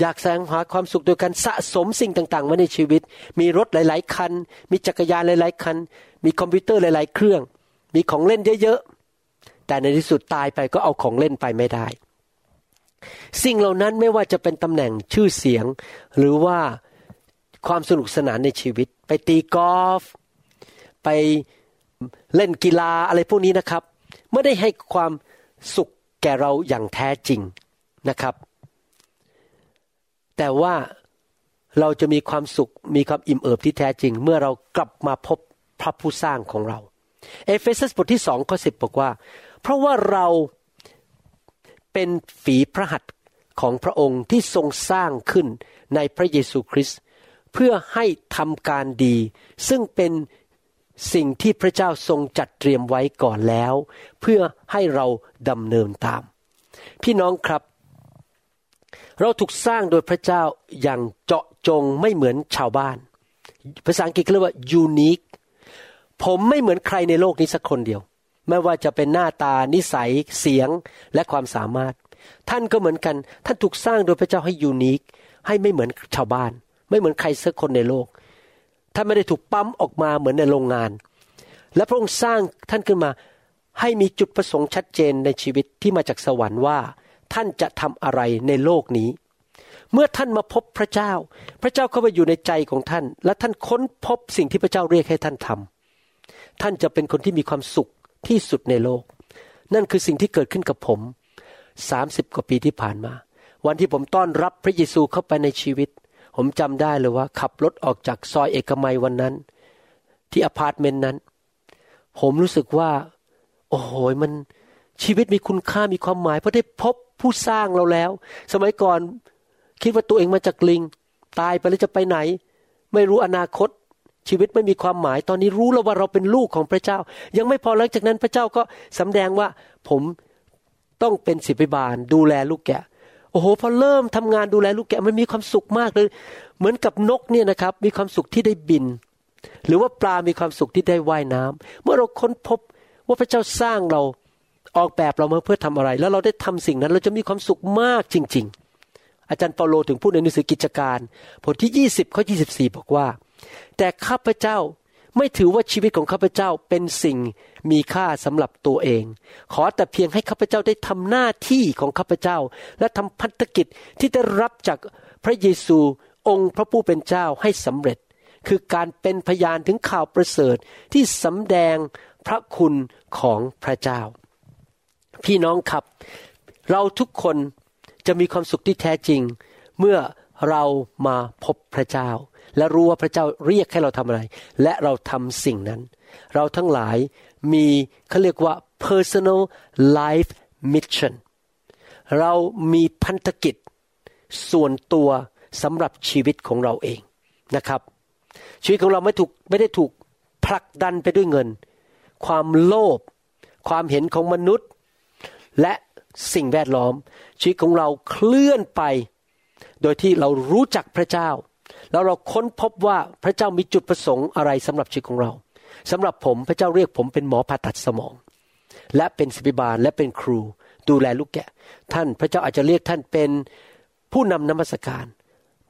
อยากแสวงหาความสุขโดยการสะสมสิ่งต่างๆไว้ในชีวิต มีรถหลาย ๆ คัน มีจักรยานหลาย ๆ คัน มีคอมพิวเตอร์หลาย ๆ เครื่อง มีของเล่นเยอะๆ แต่ในที่สุดตายไปก็เอาของเล่นไปไม่ได้ สิ่งเหล่านั้นไม่ว่าจะเป็นตำแหน่งชื่อเสียง หรือว่าความสนุกสนานในชีวิต ไปตีกอล์ฟไปเล่นกีฬาอะไรพวกนี้นะครับ ไม่ได้ให้ความสุขแก่เราอย่างแท้จริงนะครับ แต่ว่าเราจะมีความสุขมีความอิ่มเอิบที่แท้จริง เมื่อเรากลับมาพบพระผู้สร้างของเรา เอเฟซัสบทที่สองข้อสิบบอกว่า เพราะว่าเราเป็นฝีพระหัตถ์ของพระองค์ที่ทรงสร้างขึ้นในพระเยซูคริสต์เพื่อให้ทำการดี ซึ่งเป็นสิ่งที่พระเจ้าทรงจัดเตรียมไว้ก่อนแล้ว เพื่อให้เราดำเนินตาม พี่น้องครับ เราถูกสร้างโดยพระเจ้าอย่างเจาะจงไม่เหมือนชาวบ้าน ภาษาอังกฤษเรียกว่า unique ผมไม่เหมือนใครในโลกนี้สักคนเดียว ไม่ว่าจะเป็นหน้าตานิสัยเสียงและความสามารถ ท่านก็เหมือนกัน ท่านถูกสร้างโดยพระเจ้าให้ยูนิค ให้ไม่เหมือนชาวบ้าน ไม่เหมือนใครสักคนในโลก ท่านไม่ได้ถูกปั๊มออกมาเหมือนในโรงงาน และพระองค์สร้างท่านขึ้นมาให้มีจุดประสงค์ชัดเจนในชีวิตที่มาจากสวรรค์ว่า ท่านจะทำอะไรในโลกนี้ เมื่อท่านมาพบพระเจ้า พระเจ้าเข้าไปอยู่ในใจของท่าน และท่านค้นพบสิ่งที่พระเจ้าเรียกให้ท่านทำท่านจะเป็นคนที่มีความสุขที่สุดในโลก นั่นคือสิ่งที่เกิดขึ้นกับผมสามสิบกว่าปีที่ผ่านมา วันที่ผมต้อนรับพระเยซูเข้าไปในชีวิต ผมจำได้เลยว่า ขับรถออกจากซอยเอกมัยวันนั้น ที่อพาร์ตเมนต์นั้น ผมรู้สึกว่า โอ้โหมันชีวิตมีคุณค่ามีความหมายเพราะได้พบ ผู้สร้างเราแล้ว สมัยก่อนคิดว่าตัวเองมาจากลิง ตายไปแล้วจะไปไหน ไม่รู้อนาคต ชีวิตไม่มีความหมาย ตอนนี้รู้แล้วว่าเราเป็นลูกของพระเจ้า ยังไม่พอหลังจากนั้นพระเจ้าก็สำแดงว่าผมต้องเป็นศิบิบาลดูแลลูกแกะโอ้โหพอเริ่มทำงานดูแลลูกแกะมันมีความสุขมากเลย เหมือนกับนกเนี่ยนะครับ มีความสุขที่ได้บิน หรือว่าปลามีความสุขที่ได้ว่ายน้ำเมื่อเราค้นพบว่าพระเจ้าสร้างเรา ออกแบบเรามาเพื่อทำอะไร แล้วเราได้ทำสิ่งนั้น เราจะมีความสุขมากจริง ๆ อาจารย์เปาโลถึงพูดในหนังสือกิจการ บทที่ 20ข้อ24 บอกว่า แต่ข้าพเจ้าไม่ถือว่าชีวิตของข้าพเจ้าเป็นสิ่งมีค่าสำหรับตัวเอง ขอแต่เพียงให้ข้าพเจ้าได้ทำหน้าที่ของข้าพเจ้า และทำพันธกิจที่ได้รับจากพระเยซูองค์พระผู้เป็นเจ้าให้สำเร็จ คือการเป็นพยานถึงข่าวประเสริฐที่สำแดงพระคุณของพระเจ้า พี่น้องครับ เราทุกคนจะมีความสุขที่แท้จริง เมื่อเรามาพบพระเจ้า และรู้ว่าพระเจ้าเรียกให้เราทำอะไร และเราทำสิ่งนั้น เราทั้งหลายมีเขาเรียกว่า personal life mission เรามีพันธกิจส่วนตัวสำหรับชีวิตของเราเองนะครับ ชีวิตของเราไม่ถูกไม่ได้ถูกผลักดันไปด้วยเงิน ความโลภความเห็นของมนุษย์ และสิ่งแวดล้อม ชีวิตของเราเคลื่อนไป โดยที่เรารู้จักพระเจ้า แล้วเราค้นพบว่าพระเจ้ามีจุดประสงค์อะไรสำหรับชีวิตของเราสำหรับผมพระเจ้าเรียกผมเป็นหมอผ่าตัดสมอง และเป็นศิบิบาลและเป็นครู ดูแลลูกแกะ ท่านพระเจ้าอาจจะเรียกท่านเป็นผู้นำนมัสการ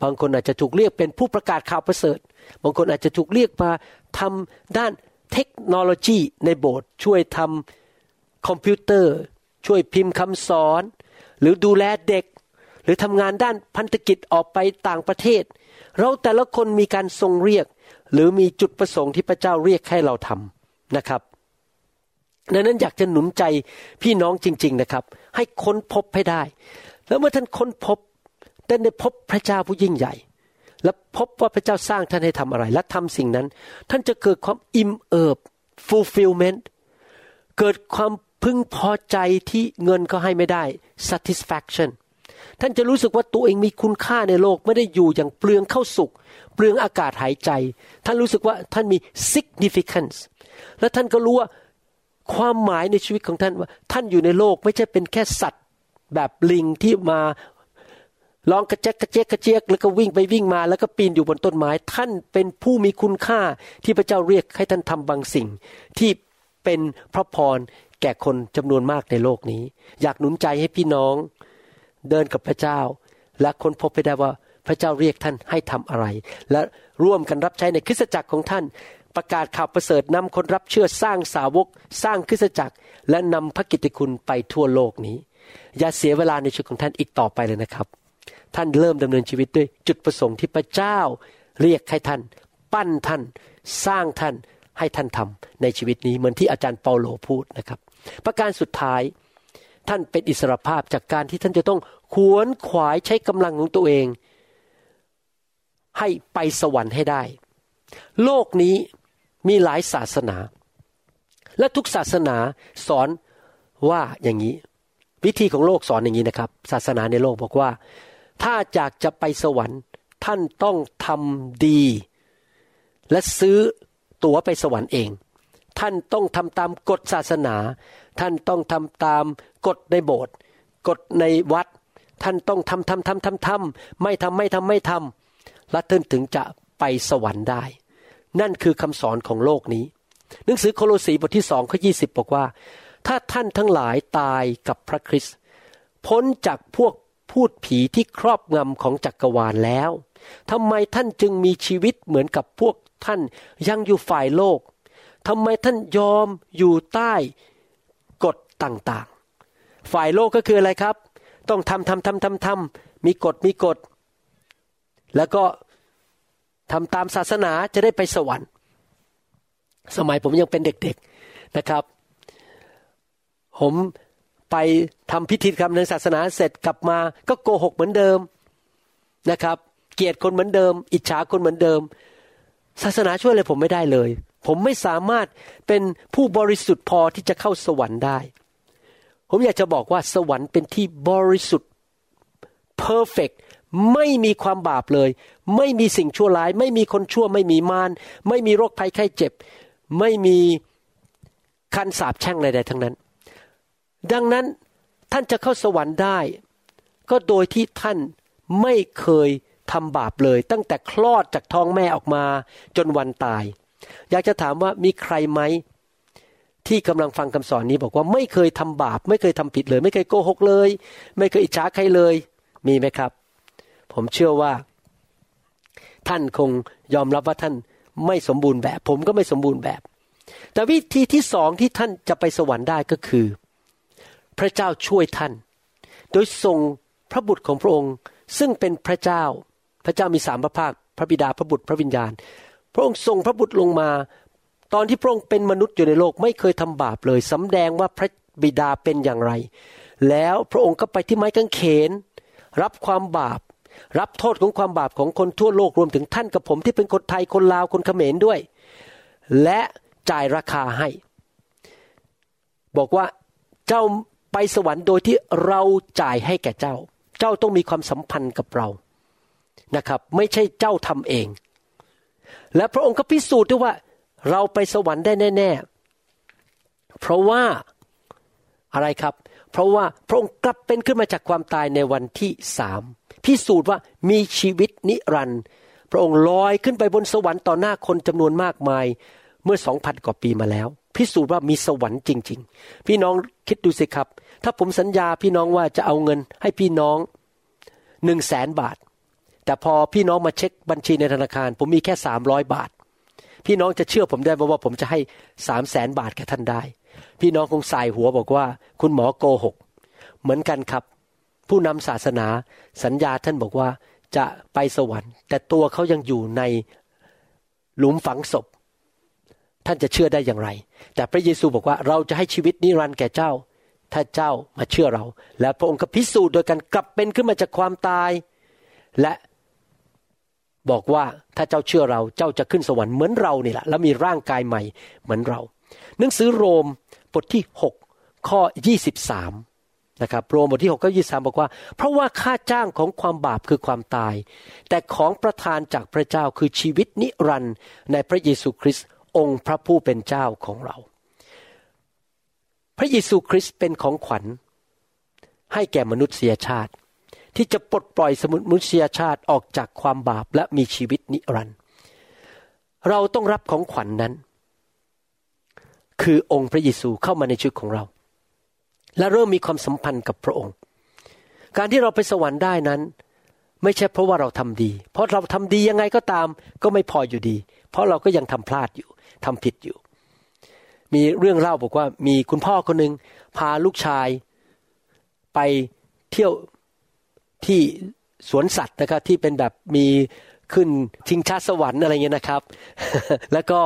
บางคนอาจจะถูกเรียกเป็นผู้ประกาศข่าวประเสริฐ บางคนอาจจะถูกเรียกมาทำด้านเทคโนโลยีในโบสถ์ช่วยทำคอมพิวเตอร์ ช่วยพิมพ์คำสอน หรือดูแลเด็ก หรือทำงานด้านพันธกิจออกไปต่างประเทศ เราแต่ละคนมีการทรงเรียก หรือมีจุดประสงค์ที่พระเจ้าเรียกให้เราทำนะครับดังนั้นอยากจะหนุนใจพี่น้องจริง ๆนะครับ ให้ค้นพบให้ได้ แล้วเมื่อท่านค้นพบได้ได้พบพระเจ้าผู้ยิ่งใหญ่ และพบว่าพระเจ้าสร้างท่านให้ทำอะไร และทำสิ่งนั้น ท่านจะเกิดความอิ่มเอิบ fulfillment เกิดความ พึงพอใจที่เงินก็ให้ไม่ได้ satisfaction ท่านจะรู้สึกว่าตัวเองมีคุณค่าในโลกไม่ได้อยู่อย่างเปลืองเข้าสุกเปลืองอากาศหายใจ ท่านรู้สึกว่าท่านมี significance และท่านก็รู้ว่าความหมายในชีวิตของท่านว่า ท่านอยู่ในโลกไม่ใช่เป็นแค่สัตว์ แบบลิงที่มาลองกระเจ๊กกระเจ๊กกระเจ๊กแล้วก็วิ่งไปวิ่งมาแล้วก็ปีนอยู่บนต้นไม้ท่านเป็นผู้มีคุณค่าที่พระเจ้าเรียกให้ท่านทำบางสิ่ง ที่เป็นพระพร แก่คนจำนวนมากในโลกนี้ อยากหนุนใจให้พี่น้อง เดินกับพระเจ้า และค้นพบไปได้ว่าพระเจ้าเรียกท่านให้ทำอะไร และร่วมกันรับใช้ในคริสตจักรของท่าน ประกาศข่าวประเสริฐนำคนรับเชื่อสร้างสาวก สร้างคริสตจักร และนำพระกิตติคุณไปทั่วโลกนี้ อย่าเสียเวลาในชีวิตของท่านอีกต่อไปเลยนะครับ ท่านเริ่มดำเนินชีวิตด้วยจุดประสงค์ที่พระเจ้า เรียกให้ท่าน ปั้นท่าน สร้างท่านให้ท่านทำในชีวิตนี้เหมือนที่อาจารย์เปาโลพูดนะครับ ประการสุดท้าย ท่านเป็นอิสรภาพจากการที่ท่านจะต้องขวนขวายใช้กำลังของตัวเอง ให้ไปสวรรค์ให้ได้ โลกนี้มีหลายศาสนา และทุกศาสนาสอนว่าอย่างนี้ วิธีของโลกสอนอย่างนี้นะครับ ศาสนาในโลกบอกว่า ถ้าอยากจะไปสวรรค์ท่านต้องทำดี และซื้อตั๋วไปสวรรค์เอง ท่านต้องทำตามกฎศาสนา ท่านต้องทำตามกฎในโบสถ์กฎในวัด ท่านต้องทำทำทำทำทำไม่ทำไม่ทำไม่ทำและท่านถึงจะไปสวรรค์ได้ นั่นคือคำสอนของโลกนี้ หนังสือโคโลสีบทที่สองข้อยีบอกว่า ถ้าท่านทั้งหลายตายกับพระคริสต์พ้นจากพวกพูดผีที่ครอบงำของจักรวาลแล้วทำไมท่านจึงมีชีวิตเหมือนกับพวกท่านยังอยู่ฝ่ายโลก ทำไมท่านยอมอยู่ใต้กฎต่างๆ ฝ่ายโลกก็คืออะไรครับ ต้องทำทำทำทำทำมีกฎมีกฎ แล้วก็ทำตามศาสนาจะได้ไปสวรรค์ สมัยผมยังเป็นเด็กๆนะครับ ผมไปทำพิธีกรรมในศาสนาเสร็จกลับมาก็โกหกเหมือนเดิมนะครับ เกลียดคนเหมือนเดิม อิจฉาคนเหมือนเดิม ศาสนาช่วยอะไรผมไม่ได้เลย ผมไม่สามารถเป็นผู้บริสุทธิ์พอที่จะเข้าสวรรค์ได้ ผมอยากจะบอกว่าสวรรค์เป็นที่บริสุทธิ์ perfect ไม่มีความบาปเลย ไม่มีสิ่งชั่วร้าย ไม่มีคนชั่ว ไม่มีมารไม่มีโรคภัยไข้เจ็บ ไม่มีคันสาบแช่งใดๆทั้งนั้น ดังนั้นท่านจะเข้าสวรรค์ได้ ก็โดยที่ท่านไม่เคยทำบาปเลย ตั้งแต่คลอดจากท้องแม่ออกมาจนวันตาย อยากจะถามว่ามีใครไหมที่กำลังฟังคำสอนนี้บอกว่าไม่เคยทำบาป ไม่เคยทำผิดเลย ไม่เคยโกหกเลย ไม่เคยอิจฉาใครเลย มีไหมครับ ผมเชื่อว่า ท่านคงยอมรับว่าท่านไม่สมบูรณ์แบบ ผมก็ไม่สมบูรณ์แบบ แต่วิธีที่สองที่ท่านจะไปสวรรค์ได้ก็คือ พระเจ้าช่วยท่าน โดยส่งพระบุตรของพระองค์ ซึ่งเป็นพระเจ้า พระเจ้ามีสามพระภาค พระบิดาพระบุตรพระวิญญาณ พระองค์ส่งพระบุตรลงมา ตอนที่พระองค์เป็นมนุษย์อยู่ในโลกไม่เคยทำบาปเลยสำแดงว่าพระบิดาเป็นอย่างไร แล้วพระองค์ก็ไปที่ไม้กางเขน รับความบาป รับโทษของความบาปของคนทั่วโลกรวมถึงท่านกับผมที่เป็นคนไทยคนลาวคนเขมรด้วย และจ่ายราคาให้ บอกว่าเจ้าไปสวรรค์โดยที่เราจ่ายให้แก่เจ้า เจ้าต้องมีความสัมพันธ์กับเรานะครับ ไม่ใช่เจ้าทำเอง และพระองค์ก็พิสูจน์ด้วยว่า เราไปสวรรค์ได้แน่ ๆ เพราะว่าอะไรครับ เพราะว่าพระองค์กลับเป็นขึ้นมาจากความตายในวันที่สามพิสูจน์ว่ามีชีวิตนิรันดร์พระองค์ลอยขึ้นไปบนสวรรค์ต่อหน้าคนจำนวนมากมายเมื่อสองพันกว่าปีมาแล้ว พิสูจน์ว่ามีสวรรค์จริง ๆ พี่น้องคิดดูสิครับ ถ้าผมสัญญาพี่น้องว่าจะเอาเงินให้พี่น้องหนึ่งแสนบาท แต่พอพี่น้องมาเช็คบัญชีในธนาคาร ผมมีแค่สามร้อยบาท พี่น้องจะเชื่อผมได้ว่าผมจะให้สามแสนบาทแก่ท่านได้ พี่น้องคงสายหัวบอกว่า คุณหมอโกหก เหมือนกันครับ ผู้นำศาสนาสัญญาท่านบอกว่าจะไปสวรรค์ แต่ตัวเขายังอยู่ในหลุมฝังศพ ท่านจะเชื่อได้อย่างไร แต่พระเยซูบอกว่าเราจะให้ชีวิตนิรันดร์แก่เจ้า ถ้าเจ้ามาเชื่อเรา และพระองค์ก็พิสูจน์โดยการกลับเป็นขึ้นมาจากความตาย และ บอกว่าถ้าเจ้าเชื่อเราเจ้าจะขึ้นสวรรค์เหมือนเรานี่แหละแล้วมีร่างกายใหม่เหมือนเรา หนังสือโรมบทที่ 6 ข้อ 23นะครับโรมบทที่6ข้อ23 บอกว่า เพราะว่าค่าจ้างของความบาปคือความตาย แต่ของประทานจากพระเจ้าคือชีวิตนิรันดร์ในพระเยซูคริสต์องค์พระผู้เป็นเจ้าของเรา พระเยซูคริสต์เป็นของขวัญให้แก่มนุษยชาติ ที่จะปลดปล่อยสมุนมุษยชาติออกจากความบาปและมีชีวิตนิรันดร์เราต้องรับของขวัญนนั้น คือองค์พระเยซูเข้ามาในชีวิตของเรา และเริ่มมีความสัมพันธ์กับพระองค์ การที่เราไปสวรรค์ได้นั้น ไม่ใช่เพราะว่าเราทำดี เพราะเราทำดียังไงก็ตามก็ไม่พออยู่ดี เพราะเราก็ยังทำพลาดอยู่ทำผิดอยู่ มีเรื่องเล่าบอกว่ามีคุณพ่อคนหนึ่งพาลูกชายไปเที่ยว ที่สวนสัตว์นะครับที่เป็นแบบมีขึ้นชิงชาสวรรค์อะไรเงี้ยนะครับ แล้วก็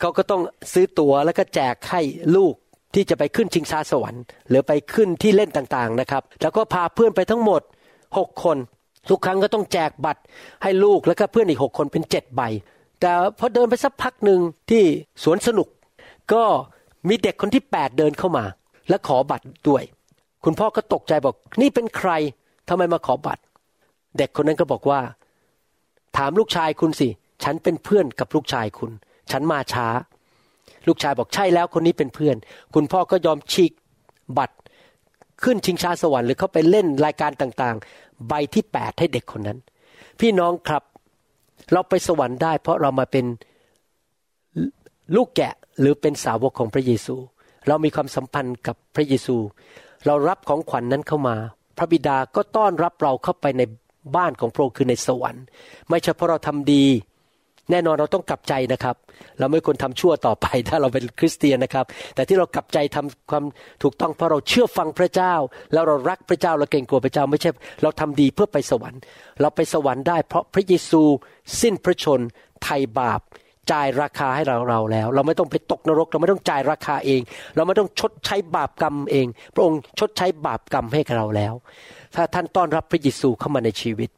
เขาก็ต้องซื้อตั๋วแล้วก็แจกให้ลูกที่จะไปขึ้นชิงชาสวรรค์ หรือไปขึ้นที่เล่นต่างๆนะครับ แล้วก็พาเพื่อนไปทั้งหมดหกคน ทุกครั้งก็ต้องแจกบัตรให้ลูกแล้วก็เพื่อนอีกหกคนเป็นเจ็ดใบ แต่พอเดินไปสักพักหนึ่งที่สวนสนุก ก็มีเด็กคนที่แปดเดินเข้ามา และขอบัตรด้วย คุณพ่อก็ตกใจบอกนี่เป็นใคร ทำไมมาขอบัตร เด็กคนนั้นก็บอกว่า ถามลูกชายคุณสิ ฉันเป็นเพื่อนกับลูกชายคุณ ฉันมาช้า ลูกชายบอกใช่แล้วคนนี้เป็นเพื่อน คุณพ่อก็ยอมฉีกบัตร ขึ้นชิงชาสวรรค์หรือเขาไปเล่นรายการต่างๆ ใบที่แปดให้เด็กคนนั้น พี่น้องครับ เราไปสวรรค์ได้ เพราะเรามาเป็นลูกแกะหรือเป็นสาวกของพระเยซู เรามีความสัมพันธ์กับพระเยซู เรารับของขวัญนนั้นเข้ามา พระบิดาก็ต้อนรับเราเข้าไปในบ้านของพระองค์คือในสวรรค์ ไม่ใช่เพราะเราทำดี แน่นอนเราต้องกลับใจนะครับ เราไม่ควรทำชั่วต่อไปถ้าเราเป็นคริสเตียนนะครับ แต่ที่เรากลับใจทำความถูกต้องเพราะเราเชื่อฟังพระเจ้า แล้วเรารักพระเจ้าเราเกรงกลัวพระเจ้า ไม่ใช่เราทำดีเพื่อไปสวรรค์ เราไปสวรรค์ได้ เพราะพระเยซูสิ้นพระชนไถ่บาป จ่ายราคาให้เราเราแล้ว เราไม่ต้องไปตกนรก เราไม่ต้องจ่ายราคาเอง เราไม่ต้องชดใช้บาปกรรมเอง พระองค์ชดใช้บาปกรรมให้กับเราแล้ว ถ้าท่านต้อนรับพระเยซูเข้ามาในชีวิต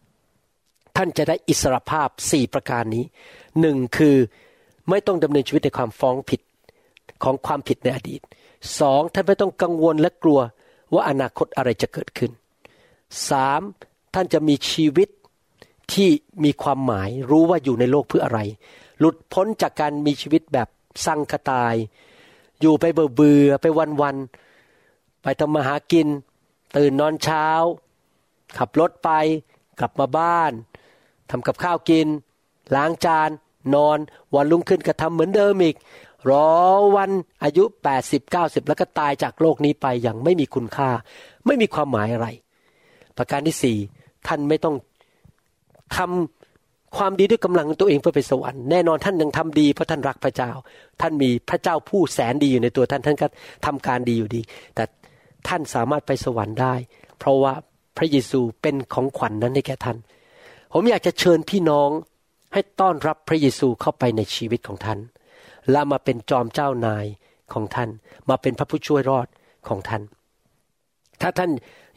ท่านจะได้อิสรภาพสี่ประการนี้หนึ่งคือไม่ต้องดำเนินชีวิตในความฟ้องผิดของความผิดในอดีตสองท่านไม่ต้องกังวลและกลัวว่าอนาคตอะไรจะเกิดขึ้นสามท่านจะมีชีวิตที่มีความหมายรู้ว่าอยู่ในโลกเพื่ออะไร หลุดพ้นจากการมีชีวิตแบบสังคตาย อยู่ไปเบื่อเบื่อไปวันวันไปทำมาหากิน ตื่นนอนเช้า ขับรถไป กลับมาบ้านทำกับข้าวกิน ล้างจาน นอนวันรุ่งขึ้นก็ทำเหมือนเดิมอีกรอวันอายุ 80 90 แล้วก็ตายจากโลกนี้ไปอย่างไม่มีคุณค่า ไม่มีความหมายอะไร ประการที่สี่ท่านไม่ต้องทำ ความดีด้วยกำลังตัวเองเพื่อไปสวรรค์แน่นอนท่านยังทำดีเพราะท่านรักพระเจ้า ท่านมีพระเจ้าผู้แสนดีอยู่ในตัวท่านท่านก็ทำการดีอยู่ดี แต่ท่านสามารถไปสวรรค์ได้ เพราะว่าพระเยซูเป็นของขวัญนนั้นให้แก่ท่าน ผมอยากจะเชิญพี่น้องให้ต้อนรับพระเยซูเข้าไปในชีวิตของท่าน และมาเป็นจอมเจ้านายของท่าน มาเป็นพระผู้ช่วยรอดของท่าน ถ้าท่าน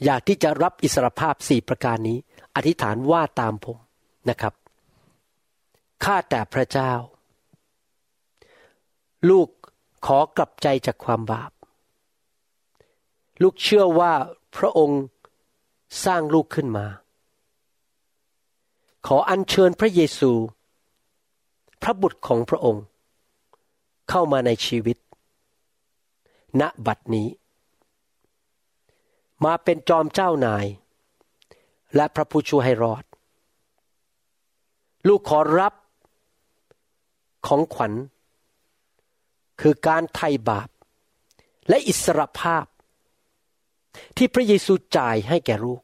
อยากที่จะรับอิสรภาพสี่ประการนี้ อธิษฐานว่าตามผมนะครับ ข้าแต่พระเจ้า ลูกขอกลับใจจากความบาป ลูกเชื่อว่าพระองค์สร้างลูกขึ้นมา ขออัญเชิญพระเยซู พระบุตรของพระองค์ เข้ามาในชีวิต ณบัดนี้ มาเป็นจอมเจ้านาย และพระผู้ช่วยให้รอด ลูกขอรับ ของขวัญ คือการไถ่บาป และอิสรภาพ ที่พระเยซูจ่ายให้แก่ลูก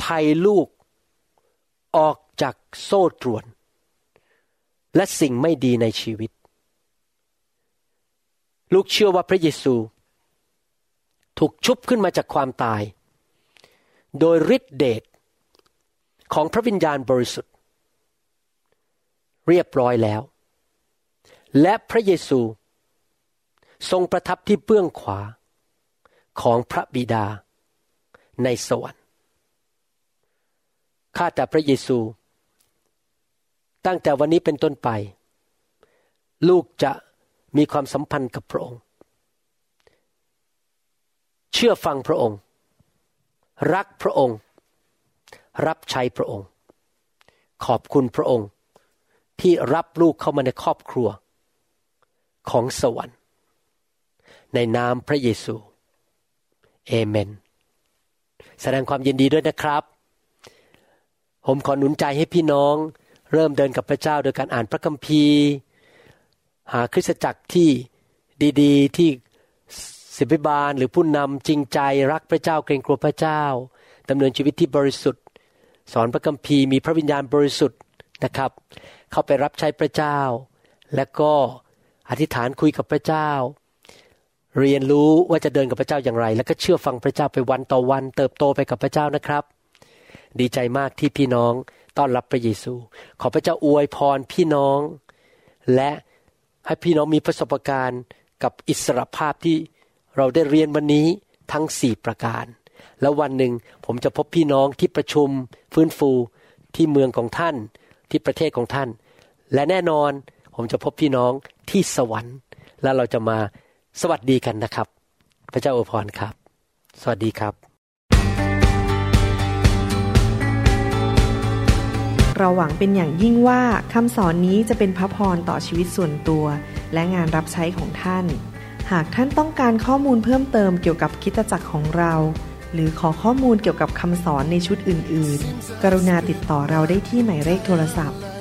ไถ่ลูกออกจากโซ่ตรวน และสิ่งไม่ดีในชีวิต ลูกเชื่อว่าพระเยซู ถูกชุบขึ้นมาจากความตาย โดยฤทธิเดชของพระวิญญาณบริสุทธิ์ เรียบร้อยแล้ว และพระเยซู ทรงประทับที่เบื้องขวาของพระบิดาในสวรรค์ ข้าแต่พระเยซู ตั้งแต่วันนี้เป็นต้นไป ลูกจะมีความสัมพันธ์กับพระองค์ เชื่อฟังพระองค์ รักพระองค์ รับใช้พระองค์ ขอบคุณพระองค์ที่รับลูกเข้ามาในครอบครัว ของสวรรค์ ในนามพระเยซู เอเมน แสดงความยินดีด้วยนะครับ ผมขอหนุนใจให้พี่น้อง เริ่มเดินกับพระเจ้าโดยการอ่านพระคัมภีร์ หาคริสตจักรที่ดีๆ ที่ศิบิบาลหรือผู้นำจริงใจรักพระเจ้าเกรงกลัวพระเจ้าดำเนินชีวิตที่บริสุทธิ์ สอนพระคัมภีร์มีพระวิญญาณบริสุทธิ์นะครับ เข้าไปรับใช้พระเจ้า และก็ อธิษฐานคุยกับพระเจ้า เรียนรู้ว่าจะเดินกับพระเจ้าอย่างไร แล้วก็เชื่อฟังพระเจ้าไปวันต่อวัน เติบโตไปกับพระเจ้านะครับ ดีใจมากที่พี่น้องต้อนรับพระเยซู ขอพระเจ้าอวยพรพี่น้อง และให้พี่น้องมีประสบการณ์กับอิสรภาพที่เราได้เรียนวันนี้ทั้งสี่ประการ แล้ววันหนึ่งผมจะพบพี่น้องที่ประชุมฟื้นฟูที่เมืองของท่านที่ประเทศของท่าน และแน่นอน ผมจะพบพี่น้องที่สวรรค์ แล้วเราจะมาสวัสดีกันนะครับ พระเจ้าอวยพรครับ สวัสดีครับ เราหวังเป็นอย่างยิ่งว่าคำสอนนี้จะเป็นพระพรต่อชีวิตส่วนตัว และงานรับใช้ของท่าน หากท่านต้องการข้อมูลเพิ่มเติมเกี่ยวกับคิตจักรของเราหรือขอข้อมูลเกี่ยวกับคำสอนในชุดอื่น ๆ กรุณาติดต่อเราได้ที่หมายเลขโทรศัพท์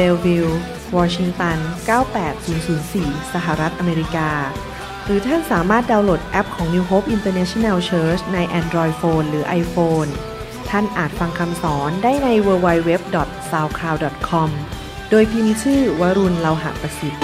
เบลวิลวอชิงตัน 98004 สหรัฐอเมริกา หรือท่านสามารถดาวน์โหลดแอปของ New Hope International Church ใน Android Phone หรือ iPhone ท่านอาจฟังคำสอนได้ใน www.soundcloud.com โดยพิมพ์ชื่อวรุณเลาหะประสิทธิ์